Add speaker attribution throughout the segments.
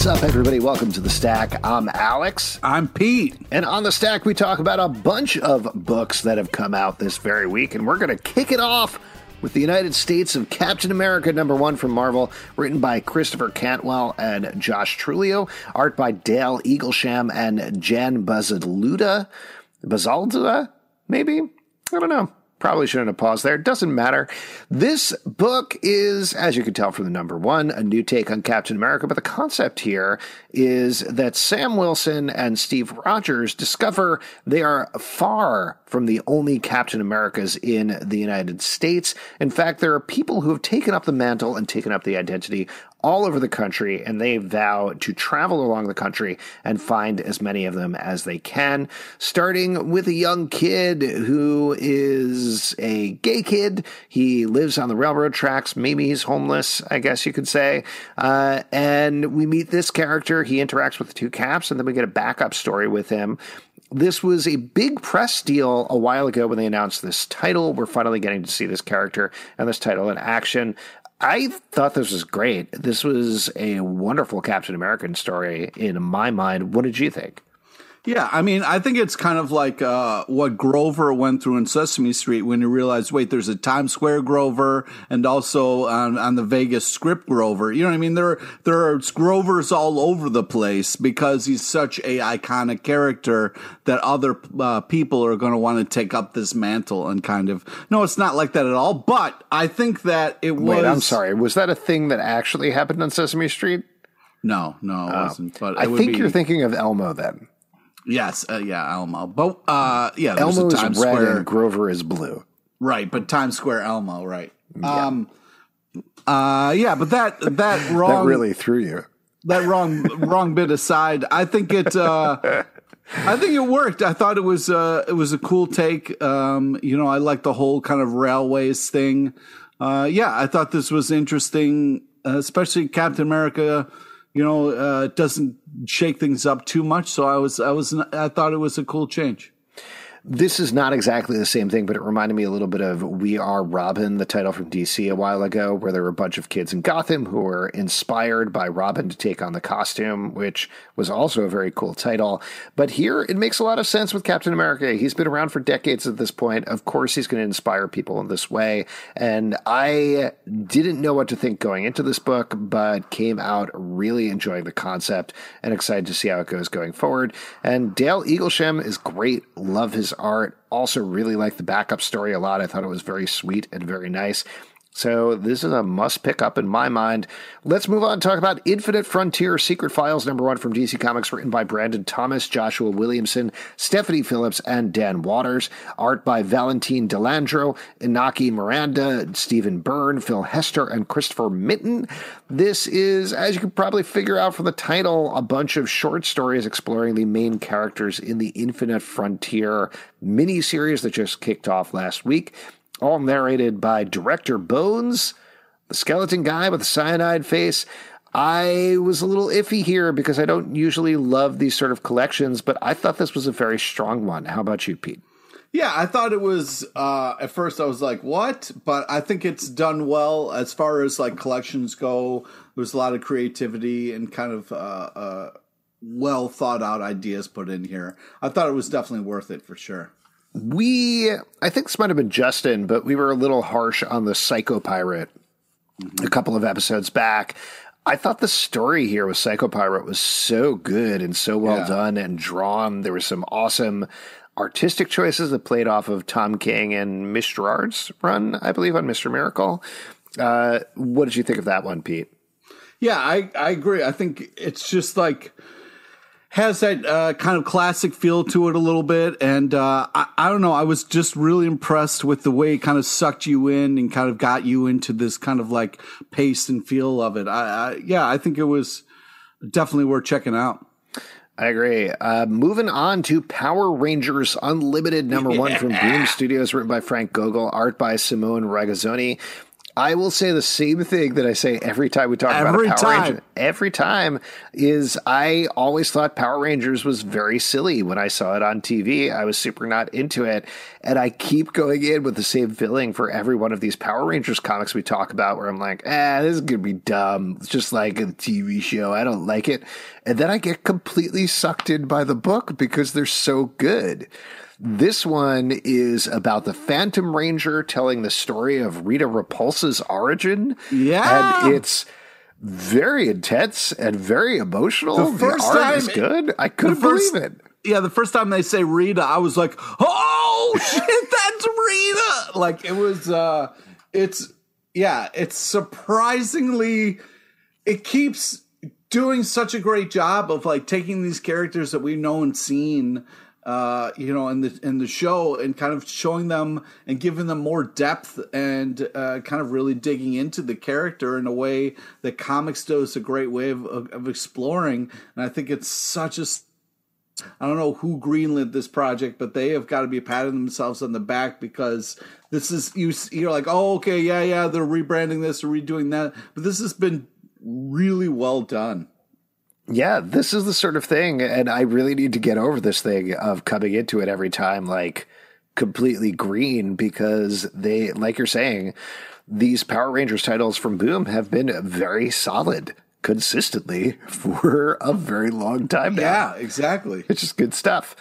Speaker 1: What's up, everybody? Welcome to the Stack. I'm Alex.
Speaker 2: I'm Pete.
Speaker 1: And on the Stack, we talk about a bunch of books that have come out this very week. And we're going to kick it off with the United States of Captain America number one from Marvel, written by Christopher Cantwell and Josh Trujillo, art by Dale Eaglesham and Jan Bazalduta. Bazalduta, maybe? I don't know. Probably shouldn't have paused there. Doesn't matter. This book is, as you can tell from the number one, a new take on Captain America. But the concept here is that Sam Wilson and Steve Rogers discover they are far from the only Captain Americas in the United States. In fact, there are people who have taken up the mantle and taken up the identity all over the country, and they vow to travel along the country and find as many of them as they can, starting with a young kid who is a gay kid. He lives on the railroad tracks. Maybe he's homeless, I guess you could say. Uh, and we meet this character. He interacts with the two caps, and then we get a backup story with him this was a big press deal a while ago when they announced this title. We're finally getting to see this character and this title in action. I thought this was great. This was a wonderful Captain American story in my mind. What did you think?
Speaker 2: Yeah, I mean, I think it's kind of like uh, what Grover went through in Sesame Street when he realized, wait, there's a Times Square Grover and also on, on the Vegas script Grover. You know what I mean? There, there are Grovers all over the place because he's such a iconic character that other uh, people are going to want to take up this mantle and kind of. No, it's not like that at all. But I think that it was.
Speaker 1: Wait, I'm sorry. Was that a thing that actually happened on Sesame Street?
Speaker 2: No, no, it wasn't. But
Speaker 1: I think
Speaker 2: be-
Speaker 1: you're thinking of Elmo then.
Speaker 2: Yes, uh, yeah, Elmo. But uh, yeah, there's
Speaker 1: Elmo
Speaker 2: a
Speaker 1: is red
Speaker 2: Square.
Speaker 1: and Grover is blue.
Speaker 2: Right, but Times Square Elmo, right? Um, uh, yeah, but that that wrong
Speaker 1: That really threw you.
Speaker 2: that wrong wrong bit aside, I think it. Uh, I think it worked. I thought it was uh, it was a cool take. Um, you know, I like the whole kind of railways thing. Uh, yeah, I thought this was interesting, uh, especially Captain America. You know, uh, it doesn't shake things up too much. So I was I was I thought it was a cool change.
Speaker 1: This is not exactly the same thing, but it reminded me a little bit of We Are Robin, the title from DC a while ago, where there were a bunch of kids in Gotham who were inspired by Robin to take on the costume, which was also a very cool title. But here it makes a lot of sense with Captain America. He's been around for decades at this point. Of course, he's going to inspire people in this way. And I didn't know what to think going into this book, but came out really enjoying the concept and excited to see how it goes going forward. And Dale Eaglesham is great. Love his art. Also, really like the backup story a lot. I thought it was very sweet and very nice. So, this is a must pick up in my mind. Let's move on and talk about Infinite Frontier Secret Files, number one from DC Comics, written by Brandon Thomas, Joshua Williamson, Stephanie Phillips, and Dan Watters. Art by Valentine De Landro, Inaki Miranda, Stephen Byrne, Phil Hester, and Christopher Mitten. This is, as you can probably figure out from the title, a bunch of short stories exploring the main characters in the Infinite Frontier miniseries that just kicked off last week all narrated by director Bones, the skeleton guy with the cyanide face. I was a little iffy here because I don't usually love these sort of collections, but I thought this was a very strong one. How about you, Pete?
Speaker 2: Yeah, I thought it was. Uh, at first, I was like, "What?" But I think it's done well as far as like collections go. There's a lot of creativity and kind of uh, uh, well thought out ideas put in here. I thought it was definitely worth it for sure.
Speaker 1: We, I think this might have been Justin, but we were a little harsh on the Psycho Pirate a couple of episodes back. I thought the story here with Psycho Pirate was so good and so well
Speaker 2: Yeah.
Speaker 1: done and drawn. There were some awesome artistic choices that played off of Tom King and Mitch Gerads' run, I believe, on Mr. Miracle. Uh, what did you think of that one, Pete?
Speaker 2: Yeah, I, I agree. I think it's just like has that uh, kind of classic feel to it a little bit, and uh, I, I don't know. I was just really impressed with the way it kind of sucked you in and kind of got you into this kind of like pace and feel of it. I, I yeah, I think it was definitely worth checking out.
Speaker 1: I agree. Uh, moving on to Power Rangers Unlimited, number one from Boom Studios, written by Frank Gogol, art by Simone Ragazzoni. I will say the same thing that I say every time we talk
Speaker 2: Every
Speaker 1: about Power
Speaker 2: time.
Speaker 1: Ranger. Every time is I always thought Power Rangers was very silly when I saw it on TV. I was super not into it, and I keep going in with the same feeling for every one of these Power Rangers comics we talk about, where I'm like, ah, this is gonna be dumb. It's just like a TV show. I don't like it, and then I get completely sucked in by the book because they're so good. This one is about the Phantom Ranger telling the story of Rita Repulsa's origin.
Speaker 2: Yeah.
Speaker 1: And it's very intense and very emotional.
Speaker 2: The first
Speaker 1: art
Speaker 2: time-
Speaker 1: is good. I couldn't
Speaker 2: first-
Speaker 1: believe it.
Speaker 2: Yeah, the first time they say Rita, I was like, "Oh shit, that's Rita!" Like it was. uh It's yeah, it's surprisingly. It keeps doing such a great job of like taking these characters that we've known and seen, uh, you know, in the in the show, and kind of showing them and giving them more depth and uh, kind of really digging into the character in a way that comics does a great way of, of, of exploring. And I think it's such a I don't know who greenlit this project, but they have got to be patting themselves on the back because this is you. You're like, oh, okay, yeah, yeah, they're rebranding this or redoing that, but this has been really well done.
Speaker 1: Yeah, this is the sort of thing, and I really need to get over this thing of coming into it every time like completely green because they, like you're saying, these Power Rangers titles from Boom have been very solid consistently for a very long time now.
Speaker 2: Yeah, exactly.
Speaker 1: It's just good stuff.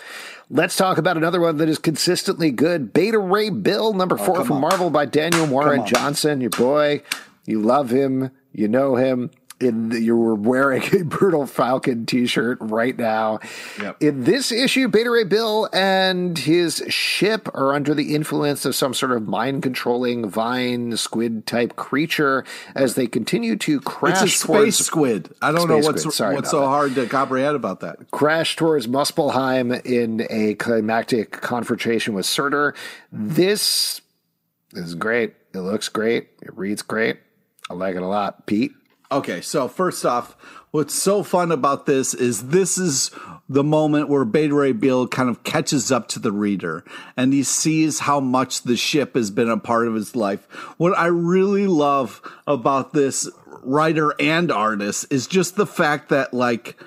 Speaker 1: Let's talk about another one that is consistently good. Beta Ray Bill, number four from
Speaker 2: on.
Speaker 1: Marvel by Daniel Warren. Johnson, your boy. You love him. You know him. In the, you're wearing a Brutal Falcon t-shirt right now.
Speaker 2: Yep.
Speaker 1: In this issue, Beta Ray Bill and his ship are under the influence of some sort of mind-controlling vine squid type creature as they continue to crash
Speaker 2: It's a space
Speaker 1: towards
Speaker 2: squid. I don't know what's what's so
Speaker 1: that.
Speaker 2: hard to comprehend about that.
Speaker 1: crash towards Muspelheim in a climactic confrontation with Surtur. This is great. It looks great. It reads great. I like it a lot. Pete?
Speaker 2: Okay, so first off, what's so fun about this is this is the moment where Beta Ray Bill kind of catches up to the reader and he sees how much the ship has been a part of his life. What I really love about this writer and artist is just the fact that like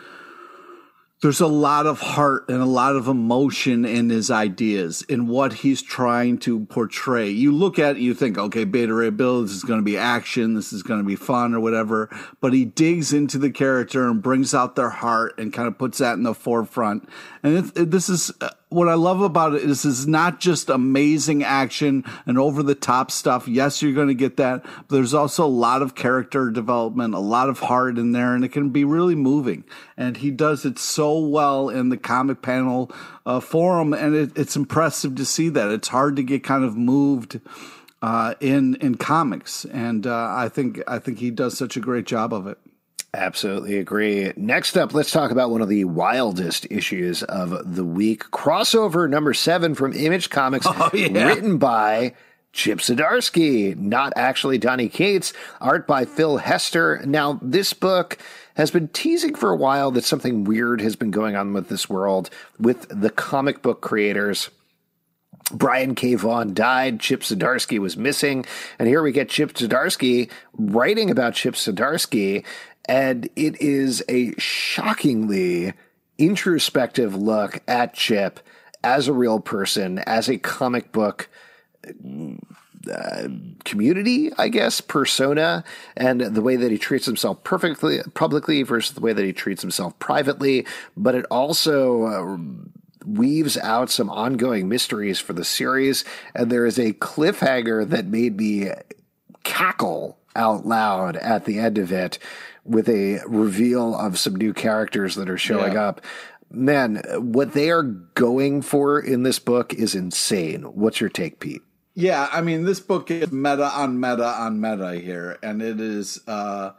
Speaker 2: there's a lot of heart and a lot of emotion in his ideas in what he's trying to portray. You look at it, you think, okay, Beta Ray Bill, this is going to be action, this is going to be fun or whatever. But he digs into the character and brings out their heart and kind of puts that in the forefront. And it, it- this is uh, what I love about it. Is it's not just amazing action and over the top stuff. Yes, you're going to get that, but there's also a lot of character development, a lot of heart in there, and it can be really moving. And he does it so well in the comic panel uh, forum, and it, it's impressive to see that. It's hard to get kind of moved uh, in in comics, and uh, I think I think he does such a great job of it.
Speaker 1: Absolutely agree. Next up, let's talk about one of the wildest issues of the week. Crossover number seven from Image Comics, oh,
Speaker 2: yeah.
Speaker 1: written by Chip Zdarsky, not actually Donny Cates, art by Phil Hester. Now, this book has been teasing for a while that something weird has been going on with this world with the comic book creators. Brian K. Vaughan died. Chip Zdarsky was missing. And here we get Chip Zdarsky writing about Chip Zdarsky. And it is a shockingly introspective look at Chip as a real person, as a comic book uh, community, I guess, persona, and the way that he treats himself perfectly publicly versus the way that he treats himself privately. But it also uh, weaves out some ongoing mysteries for the series, and there is a cliffhanger that made me cackle out loud at the end of it with a reveal of some new characters that are showing
Speaker 2: Yeah.
Speaker 1: up. Man, what they are going for in this book is insane. What's your take, Pete?
Speaker 2: Yeah, I mean, this book is meta on meta on meta here, and it is uh,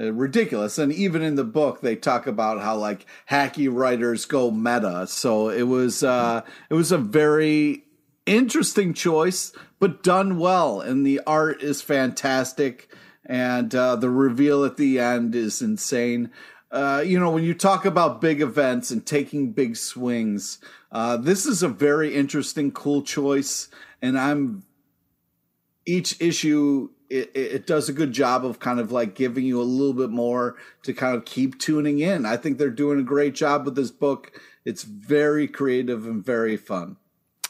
Speaker 2: uh, ridiculous. And even in the book, they talk about how like hacky writers go meta. So it was uh, it was a very interesting choice, but done well, and the art is fantastic, and uh, the reveal at the end is insane. Uh, you know, when you talk about big events and taking big swings, uh, this is a very interesting, cool choice, and I'm each issue it, it does a good job of kind of like giving you a little bit more to kind of keep tuning in. I think they're doing a great job with this book. It's very creative and very fun.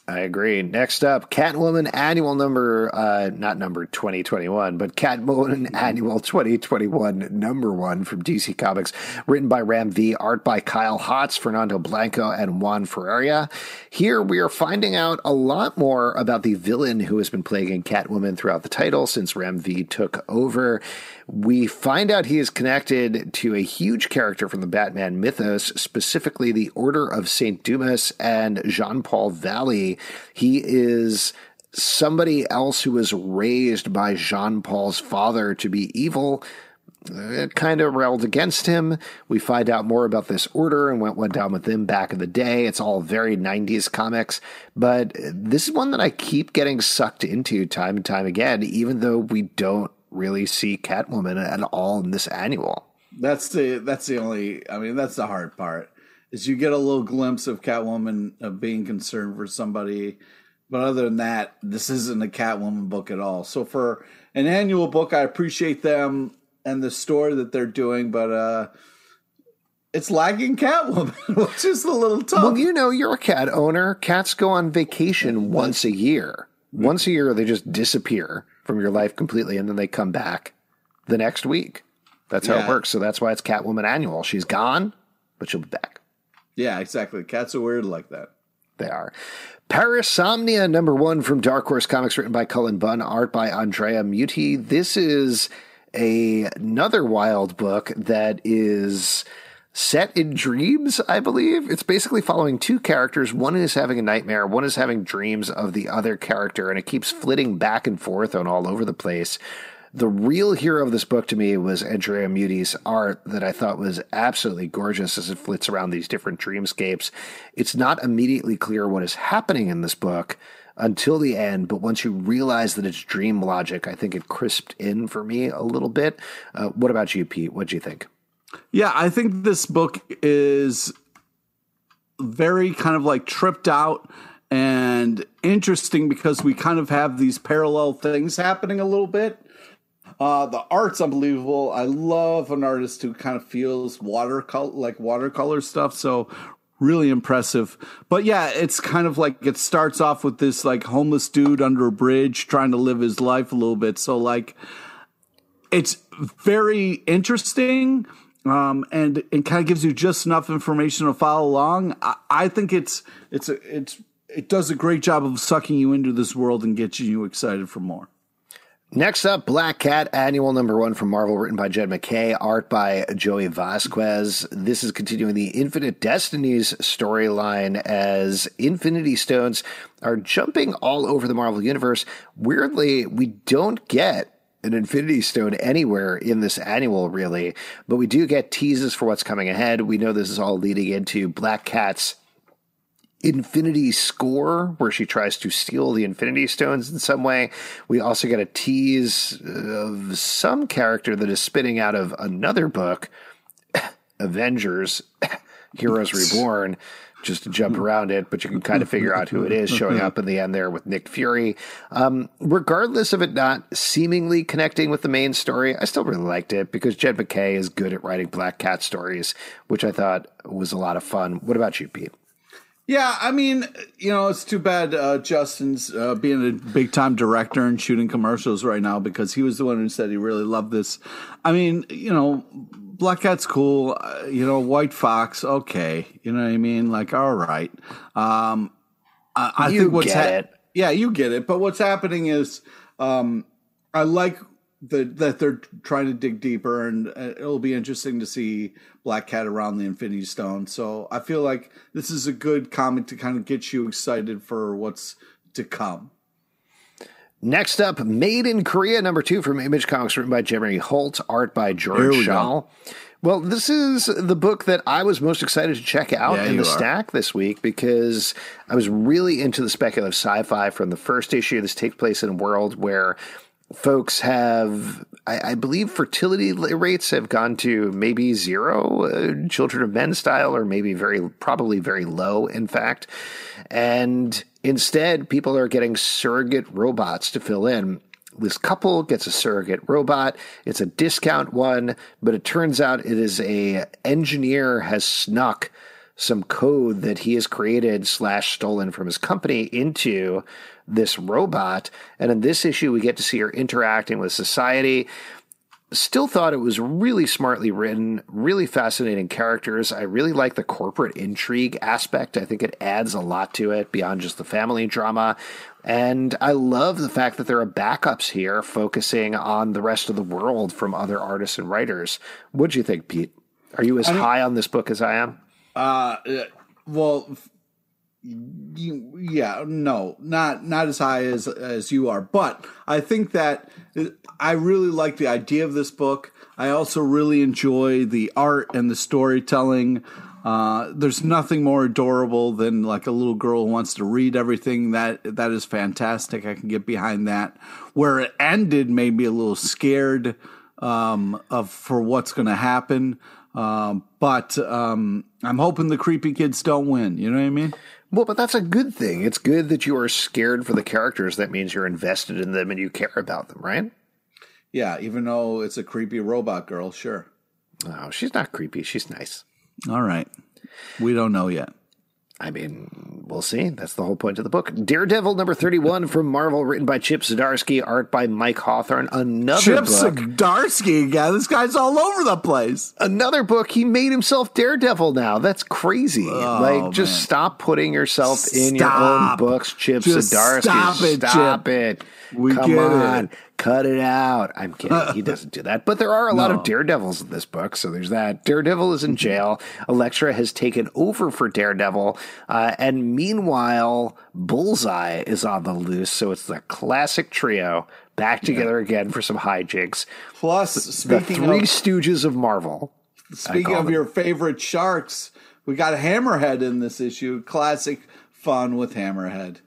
Speaker 1: I agree. Next up, Catwoman annual number, uh, not number 2021, but Catwoman annual 2021 number one from DC Comics, written by Ram V, art by Kyle Hotz, Fernando Blanco, and Juan Ferreyra. Here we are finding out a lot more about the villain who has been plaguing Catwoman throughout the title since Ram V took over. We find out he is connected to a huge character from the Batman mythos, specifically the Order of St. Dumas and Jean Paul Valley. He is somebody else who was raised by Jean Paul's father to be evil. Kind of railed against him. We find out more about this order and what went down with them back in the day. It's all very 90s comics, but this is one that I keep getting sucked into time and time again, even though we don't really see Catwoman at all in this annual.
Speaker 2: That's the that's the only. I mean, that's the hard part. Is you get a little glimpse of Catwoman of being concerned for somebody, but other than that, this isn't a Catwoman book at all. So for an annual book, I appreciate them and the story that they're doing, but uh it's lagging Catwoman, which is a little tough.
Speaker 1: Well, you know, you're a cat owner. Cats go on vacation once a year. Once a year, they just disappear from your life completely, and then they come back the next week. That's how it works. So that's why it's Catwoman Annual. She's gone, but she'll be back.
Speaker 2: Yeah, exactly. Cats are weird like that.
Speaker 1: They are. Parasomnia, number one from Dark Horse Comics, written by Cullen Bunn, art by Andrea Mutti. This is a, another wild book that is set in dreams, I believe. It's basically following two characters. One is having a nightmare, one is having dreams of the other character, and it keeps flitting back and forth on all over the place. The real hero of this book to me was Andrea Mutti's art that I thought was absolutely gorgeous as it flits around these different dreamscapes. It's not immediately clear what is happening in this book until the end, but once you realize that it's dream logic, I think it crisped in for me a little bit. Uh, what about you, Pete? What do you think?
Speaker 2: Yeah, I think this book is very kind of like tripped out and interesting because we kind of have these parallel things happening a little bit. Uh, the art's unbelievable. I love an artist who kind of feels watercolor, like watercolor stuff. So really impressive. But yeah, it's kind of like it starts off with this like homeless dude under a bridge trying to live his life a little bit. So like it's very interesting um, and it kind of gives you just enough information to follow along. I, I think it's it's a, it's it does a great job of sucking you into this world and getting you excited for more.
Speaker 1: Next up, Black Cat Annual Number One from Marvel, written by Jed MacKay, art by Joey Vazquez. This is continuing the Infinite Destinies storyline as Infinity Stones are jumping all over the Marvel Universe. Weirdly, we don't get an Infinity Stone anywhere in this annual, really, but we do get teases for what's coming ahead. We know this is all leading into Black Cat's Infinity Score, where she tries to steal the Infinity Stones in some way. We also get a tease of some character that is spitting out of another book, Avengers, Heroes Reborn, just to jump around it, but you can kind of figure out who it is showing up in the end there with Nick Fury. Um, regardless of it not seemingly connecting with the main story, I still really liked it because Jed MacKay is good at writing Black Cat stories, which I thought was a lot of fun. What about you, Pete?
Speaker 2: Yeah, I mean, you know, it's too bad uh, Justin's uh, being a big time director and shooting commercials right now because he was the one who said he really loved this. I mean, you know, Black Cat's cool. Uh, you know, White Fox, okay. You know what I mean? Like, all right. Um, I, I think what's
Speaker 1: it.
Speaker 2: Yeah, you get it. But what's happening is, um, I like the, that they're trying to dig deeper, and uh, it'll be interesting to see Black Cat around the Infinity Stone. So I feel like this is a good comic to kind of get you excited for what's to come.
Speaker 1: Next up, Made in Korea, number two from Image Comics, written by Jeremy Holt, art by George
Speaker 2: we
Speaker 1: Schall. Well, this is the book that I was most excited to check out
Speaker 2: Yeah,
Speaker 1: in the
Speaker 2: are.
Speaker 1: stack this week because I was really into the speculative sci fi from the first issue. This takes place in a world where folks have, I, I believe, fertility rates have gone to maybe zero, uh, children of men style, or maybe very, probably very low, in fact. And instead, people are getting surrogate robots to fill in. This couple gets a surrogate robot. It's a discount one, but it turns out it is a engineer has snuck some code that he has created slash stolen from his company into this robot. And in this issue, we get to see her interacting with society. Still thought it was really smartly written, really fascinating characters. I really like the corporate intrigue aspect. I think it adds a lot to it beyond just the family drama. And I love the fact that there are backups here focusing on the rest of the world from other artists and writers. What'd you think, Pete? Are you as high on this book as I am?
Speaker 2: Uh, well, yeah, no, not not as high as as you are, but I think that I really like the idea of this book. I also really enjoy the art and the storytelling. Uh, there's nothing more adorable than like a little girl who wants to read everything. That that is fantastic. I can get behind that. Where it ended made me a little scared um, of for what's going to happen. Um, but um, I'm hoping the creepy kids don't win. You know what I mean?
Speaker 1: Well, but that's a good thing. It's good that you are scared for the characters. That means you're invested in them and you care about them, right?
Speaker 2: Yeah, even though it's a creepy robot girl, sure.
Speaker 1: Oh, she's not creepy. She's nice.
Speaker 2: All right. We don't know yet.
Speaker 1: I mean, we'll see. That's the whole point of the book. Daredevil number 31 from Marvel, written by Chip Zdarsky, art by Mike Hawthorne. Another
Speaker 2: Chip
Speaker 1: book.
Speaker 2: Zdarsky again. This guy's all over the place.
Speaker 1: Another book. He made himself Daredevil now. That's crazy. Oh, like, just
Speaker 2: Oh, man.
Speaker 1: stop putting yourself in your own books, Chip
Speaker 2: Just
Speaker 1: Zdarsky.
Speaker 2: stop it,
Speaker 1: Stop
Speaker 2: Chip.
Speaker 1: it.
Speaker 2: We
Speaker 1: Come
Speaker 2: get
Speaker 1: on.
Speaker 2: it.
Speaker 1: Cut it out. I'm kidding. He doesn't do that. But there are a lot of Daredevils in this book. So there's that. Daredevil is in jail. Elektra has taken over for Daredevil. Uh, and meanwhile, Bullseye is on the loose. So it's the classic trio back together again for some hijinks.
Speaker 2: Plus,
Speaker 1: The
Speaker 2: speaking
Speaker 1: Three
Speaker 2: of
Speaker 1: Stooges of Marvel.
Speaker 2: speaking of
Speaker 1: them.
Speaker 2: your favorite sharks, we got Hammerhead in this issue. Classic fun with Hammerhead.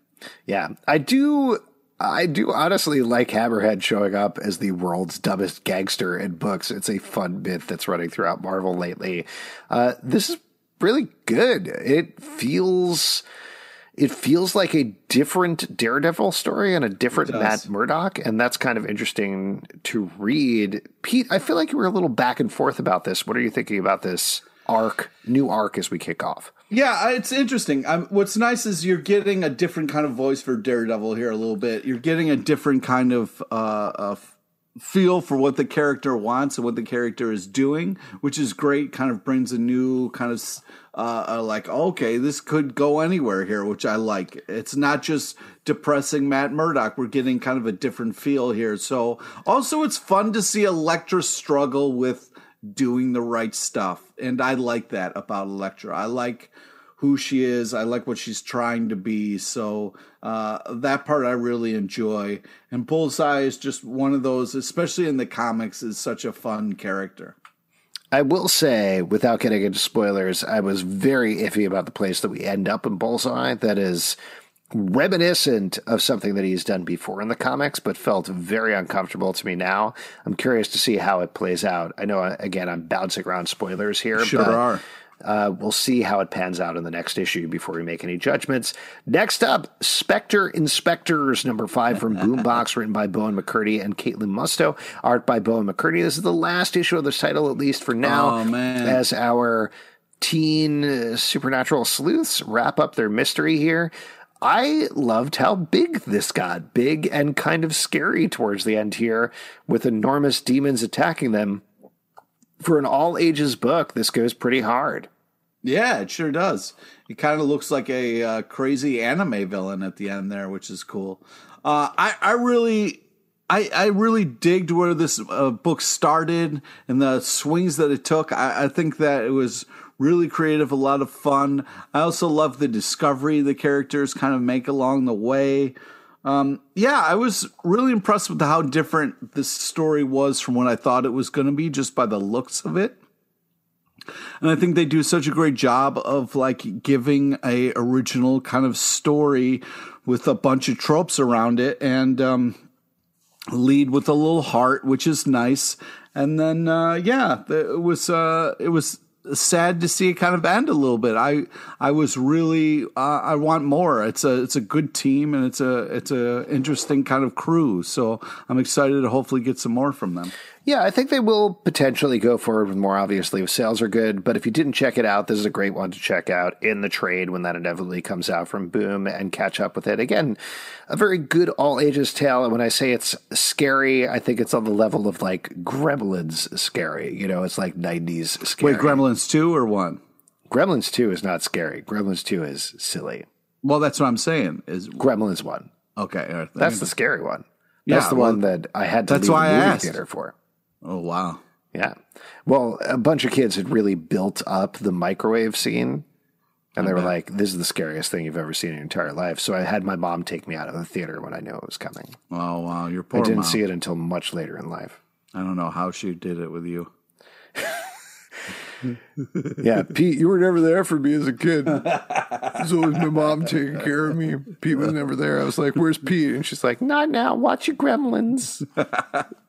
Speaker 1: Yeah, I do. I do honestly like Hammerhead showing up as the world's dumbest gangster in books. It's a fun bit that's running throughout Marvel lately. Uh, this is really good. It feels. It feels like a different Daredevil story and a different. Matt Murdock, and that's kind of interesting to read. Pete, I feel like you were a little back and forth about this. What are you thinking about this arc, new arc as we kick off?
Speaker 2: Yeah, it's interesting. Um, what's nice is you're getting a different kind of voice for Daredevil here a little bit. You're getting a different kind of uh, uh, feel for what the character wants and what the character is doing, which is great. Kind of brings a new kind of uh, uh, like, okay, this could go anywhere here, which I like. It's not just depressing Matt Murdock. We're getting kind of a different feel here. So also, it's fun to see Elektra struggle with doing the right stuff. And I like that about Elektra. I like who she is. I like what she's trying to be. So uh, that part I really enjoy. And Bullseye is just one of those, especially in the comics, is such a fun character.
Speaker 1: I will say, without getting into spoilers, I was very iffy about the place that we end up in Bullseye. That is reminiscent of something that he's done before in the comics, but felt very uncomfortable to me now. I'm curious to see how it plays out. I know, again, I'm bouncing around spoilers here.
Speaker 2: Sure
Speaker 1: but,
Speaker 2: are.
Speaker 1: Uh, we'll see how it pans out in the next issue before we make any judgments. Next up, Specter Inspectors, number five from Boombox, written by Bowen McCurdy and Kaitlyn Musto, art by Bowen McCurdy. This is the last issue of this title, at least for now,
Speaker 2: Oh, man.
Speaker 1: as our teen supernatural sleuths wrap up their mystery here. I loved how big this got, big and kind of scary towards the end here, with enormous demons attacking them. For an all ages book, this goes pretty hard.
Speaker 2: Yeah, it sure does. It kind of looks like a uh, crazy anime villain at the end there, which is cool. Uh, I I really I, I really digged where this uh, book started and the swings that it took. I, I think that it was really creative, a lot of fun. I also love the discovery the characters kind of make along the way. Um, yeah, I was really impressed with how different this story was from what I thought it was going to be just by the looks of it. And I think they do such a great job of like giving a original kind of story with a bunch of tropes around it and um, lead with a little heart, which is nice. And then uh, yeah, it was uh, it was sad to see it kind of end a little bit. I I was really uh, I want more. It's a it's a good team and it's a it's a interesting kind of crew. So I'm excited to hopefully get some more from them.
Speaker 1: Yeah, I think they will potentially go forward with more, obviously, if sales are good. But if you didn't check it out, this is a great one to check out in the trade when that inevitably comes out from Boom and catch up with it. Again, a very good all ages tale. And when I say it's scary, I think it's on the level of like Gremlins scary. You know, it's like 90s scary.
Speaker 2: Wait, Gremlins 2 or 1?
Speaker 1: Gremlins 2 is not scary. Gremlins 2 is silly.
Speaker 2: Well, that's what I'm saying. Is
Speaker 1: Gremlins 1.
Speaker 2: Okay.
Speaker 1: That's the scary one. That's
Speaker 2: Yeah,
Speaker 1: the
Speaker 2: well,
Speaker 1: one that I had to
Speaker 2: that's
Speaker 1: leave
Speaker 2: why
Speaker 1: the
Speaker 2: I
Speaker 1: movie theater for.
Speaker 2: Oh, wow.
Speaker 1: Yeah. Well, a bunch of kids had really built up the microwave scene. And they were like, this is the scariest thing you've ever seen in your entire life. So I had my mom take me out of the theater when I knew it was coming.
Speaker 2: Oh, wow. Your poor
Speaker 1: I didn't
Speaker 2: mom.
Speaker 1: see it until much later in life.
Speaker 2: I don't know how she did it with you.
Speaker 1: Yeah, Pete, you were never there for me as a kid. It was always my mom taking care of me. Pete was never there. I was like, where's Pete? And she's like, not now. Watch your gremlins.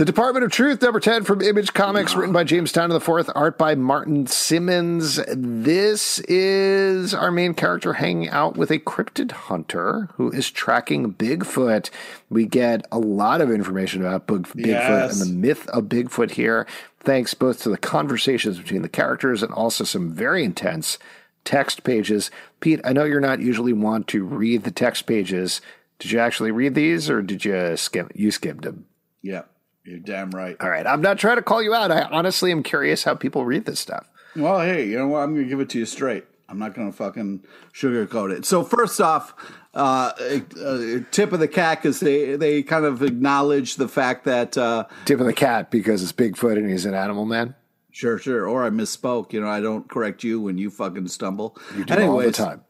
Speaker 1: The Department of Truth, number 10 from Image Comics, written by James Tynion IV, art by Martin Simmonds. This is our main character hanging out with a cryptid hunter who is tracking Bigfoot. We get a lot of information about Big- Bigfoot
Speaker 2: Yes.
Speaker 1: and the myth of Bigfoot here, thanks both to the conversations between the characters and also some very intense text pages. Pete, I know you're not usually one to read the text pages. Did you actually read these or did you skim you skimmed them?
Speaker 2: Yeah, you're damn right.
Speaker 1: All right. I'm not trying to call you out. I honestly am curious how people read this stuff.
Speaker 2: Well, hey, you know what? I'm going to give it to you straight. I'm not going to fucking sugarcoat it. So first off, uh, a tip of the cat because they they kind of acknowledge the fact that uh,
Speaker 1: Tip of the cat because it's Bigfoot and he's an animal man.
Speaker 2: sure, sure, or I misspoke. You know, I don't correct you when you fucking stumble.
Speaker 1: You do all the time.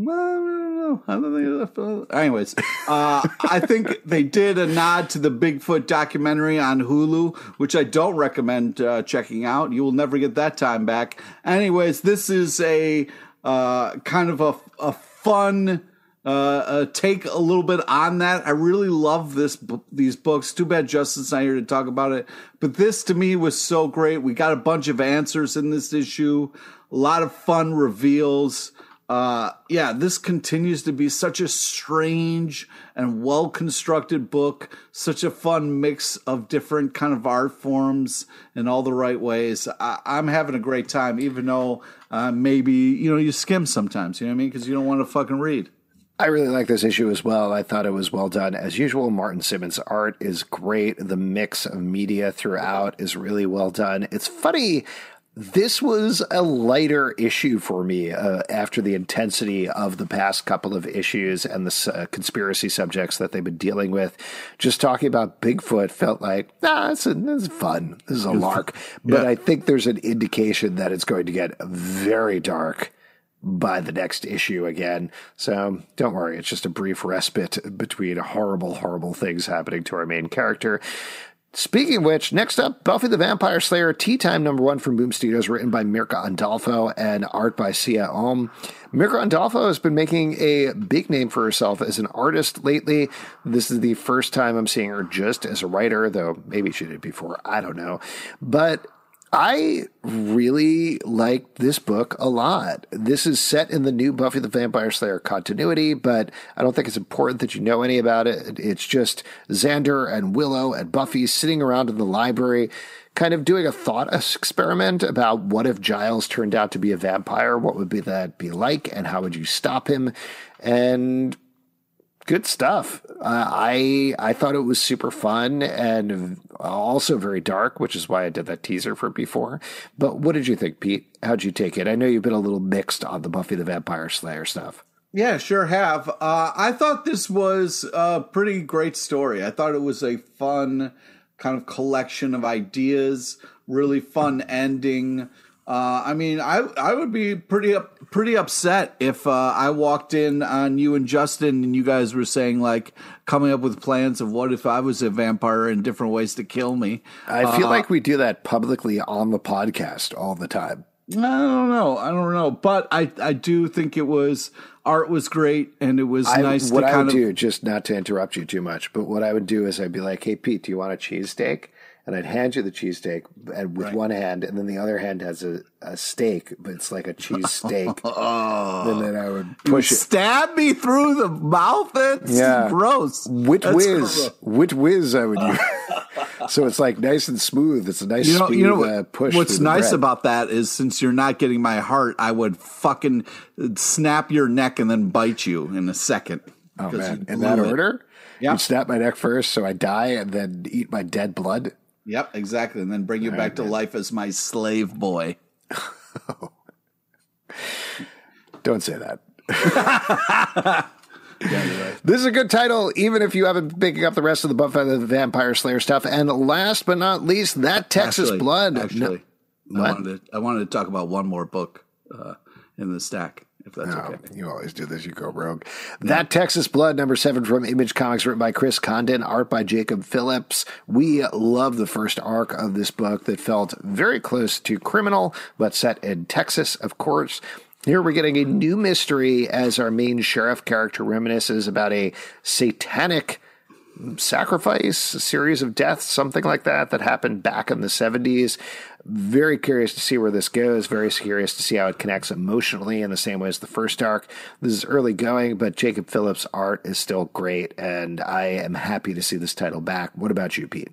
Speaker 2: Well, I don't think. Anyways, uh, I think they did a nod to the Bigfoot documentary on Hulu, which I don't recommend uh, checking out. You will never get that time back. Anyways, this is a uh, kind of a, a fun. Uh, take a little bit on that. I really love this these books. Too bad Justin's not here to talk about it. But this to me was so great. We got a bunch of answers in this issue. A lot of fun reveals uh yeah this continues to be such a strange and well constructed book such a fun mix of different kind of art forms in all the right ways I, i'm having a great time even though uh maybe you know you skim sometimes you know what i mean because you don't want to fucking read
Speaker 1: I really like this issue as well. I thought it was well done. As usual, Martin Simmonds' art is great. The mix of media throughout is really well done. It's funny. This was a lighter issue for me uh, after the intensity of the past couple of issues and the uh, conspiracy subjects that they've been dealing with. Just talking about Bigfoot felt like, ah, it's, it's fun. This is a lark. But
Speaker 2: Yeah.
Speaker 1: I think there's an indication that it's going to get very dark by the next issue again. So don't worry, it's just a brief respite between horrible, horrible things happening to our main character. Speaking of which, next up, Buffy the Vampire Slayer Tea Time number one from Boom Studios, written by Mirka Andolfo and art by Siya Oum. Mirka Andolfo has been making a big name for herself as an artist lately. This is the first time I'm seeing her just as a writer, though maybe she did before. I don't know. But I really liked this book a lot. This is set in the new Buffy the Vampire Slayer continuity, but I don't think it's important that you know any about it. It's just Xander and Willow and Buffy sitting around in the library, kind of doing a thought experiment about what if Giles turned out to be a vampire? What would be that be like, and how would you stop him? And good stuff. Uh, I I thought it was super fun and also very dark, which is why I did that teaser for before. But what did you think, Pete? How'd you take it? I know you've been a little mixed on the Buffy the Vampire Slayer stuff.
Speaker 2: Yeah, sure have. Uh, I thought this was a pretty great story. I thought it was a fun kind of collection of ideas, really fun ending. Uh, I mean, I I would be pretty up, pretty upset if uh, I walked in on you and Justin and you guys were saying like coming up with plans of what if I was a vampire and different ways to kill me.
Speaker 1: I feel uh, like we do that publicly on the podcast all the time.
Speaker 2: I don't know. I don't know, but I I do think it was art was great and it was
Speaker 1: I,
Speaker 2: nice.
Speaker 1: What
Speaker 2: I
Speaker 1: would
Speaker 2: of,
Speaker 1: do, just not to interrupt you too much, but what I would do is I'd be like, "Hey Pete, do you want a cheesesteak?" And I'd hand you the cheesesteak with right. one hand, and then the other hand has a, a steak, but it's like a cheese steak. oh, and then I would push
Speaker 2: it. Stab me through the mouth. It's yeah. gross.
Speaker 1: Wit That's whiz, gross. wit whiz. I would use. so it's like nice and smooth. It's a nice, you know, smooth, you know uh, push.
Speaker 2: What's nice
Speaker 1: bread.
Speaker 2: about that is since you're not getting my heart, I would fucking snap your neck and then bite you in a second.
Speaker 1: Oh man! In that it. order. Yeah. You snap my neck first, so I die, and then eat my dead blood.
Speaker 2: Yep, exactly. And then bring you All back right, to man. life as my slave boy.
Speaker 1: Don't say that. yeah, right. This is a good title, even if you haven't been picking up the rest of the Buffy the Vampire Slayer stuff. And last but not least, that Texas
Speaker 2: actually,
Speaker 1: Blood.
Speaker 2: Actually, no, I, wanted to, I wanted to talk about one more book uh, in the stack if that's no, okay.
Speaker 1: You always do this. You go rogue. That Texas Blood, number seven from Image Comics, written by Chris Condon, art by Jacob Phillips. We love the first arc of this book that felt very close to Criminal, but set in Texas, of course. Here we're getting a new mystery as our main sheriff character reminisces about a satanic sacrifice, a series of deaths, something like that, that happened back in the 70s. Very curious to see where this goes. Very curious to see how it connects emotionally in the same way as the first arc. This is early going, but Jacob Phillips' art is still great, and I am happy to see this title back. What about you, Pete?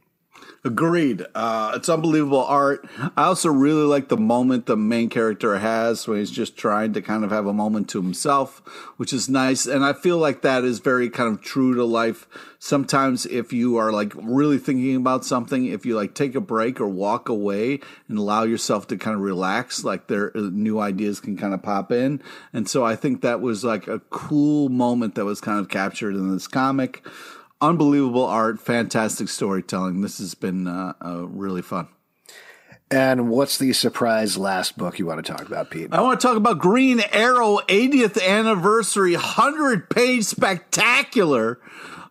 Speaker 2: Agreed. Uh, it's unbelievable art. I also really like the moment the main character has when he's just trying to kind of have a moment to himself, which is nice. And I feel like that is very kind of true to life. Sometimes if you are like really thinking about something, if you like take a break or walk away and allow yourself to kind of relax, like there uh, new ideas can kind of pop in. And so I think that was like a cool moment that was kind of captured in this comic unbelievable art, fantastic storytelling. This has been uh, uh, really fun.
Speaker 1: And what's the surprise last book you want to talk about, Pete?
Speaker 2: I want to talk about Green Arrow 80th anniversary 100 page spectacular.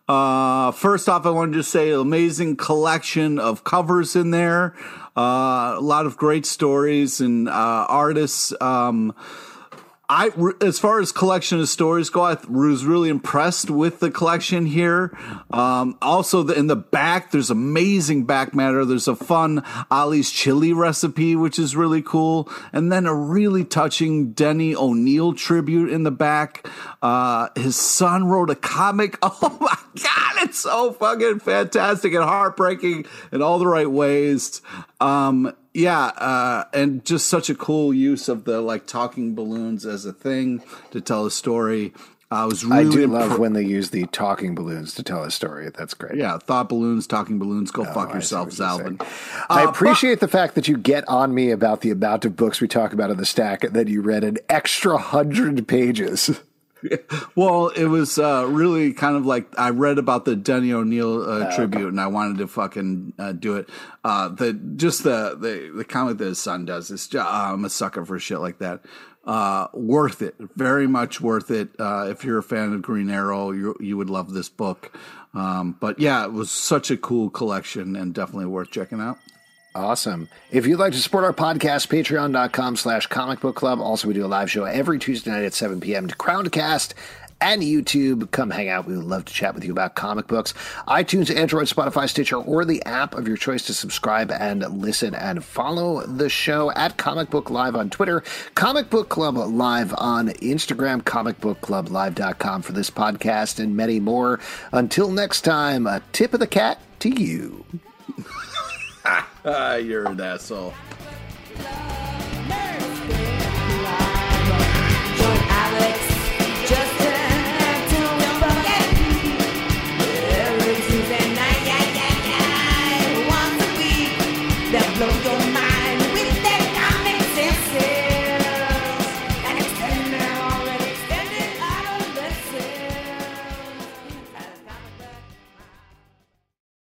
Speaker 2: Uh, first off, I wanted to just say amazing collection of covers in there. Uh, a lot of great stories and uh, artists. Um, I, as far as collection of stories go, I was really impressed with the collection here. Um, also, the, in the back, there's amazing back matter. There's a fun Ollie's chili recipe, which is really cool, and then a really touching Denny O'Neil tribute in the back. Uh, his son wrote a comic. Oh my god, it's so fucking fantastic and heartbreaking in all the right ways. Um, yeah, uh, and just such a cool use of the like talking balloons as a thing to tell a story. I was really
Speaker 1: I do love when they use the talking balloons to tell a story. That's great.
Speaker 2: Yeah, thought balloons, talking balloons. Go oh, fuck yourself, Zalben.
Speaker 1: I uh, appreciate but, the fact that you get on me about the amount of books we talk about in the stack, and then you read an extra hundred pages.
Speaker 2: well, it was uh, really kind of like I read about the Denny O'Neil uh, oh, tribute, okay. and I wanted to fucking uh, do it. Uh, the just the, the the comic that his son does is just, I'm a sucker for shit like that. Uh, worth it, very much worth it. Uh, if you're a fan of Green Arrow, you you would love this book. Um, but yeah, it was such a cool collection and definitely worth checking out.
Speaker 1: Awesome. If you'd like to support our podcast, patreon.com slash comic book club. Also, we do a live show every Tuesday night at 7 p.m. to Crowdcast and YouTube. Come hang out. We would love to chat with you about comic books. iTunes, Android, Spotify, Stitcher, or the app of your choice to subscribe and listen and follow the show at Comic Book Live on Twitter, Comic Book Club Live on Instagram, comicbookclublive.com for this podcast and many more. Until next time, a tip of the cat to you.
Speaker 2: ah, you're an asshole.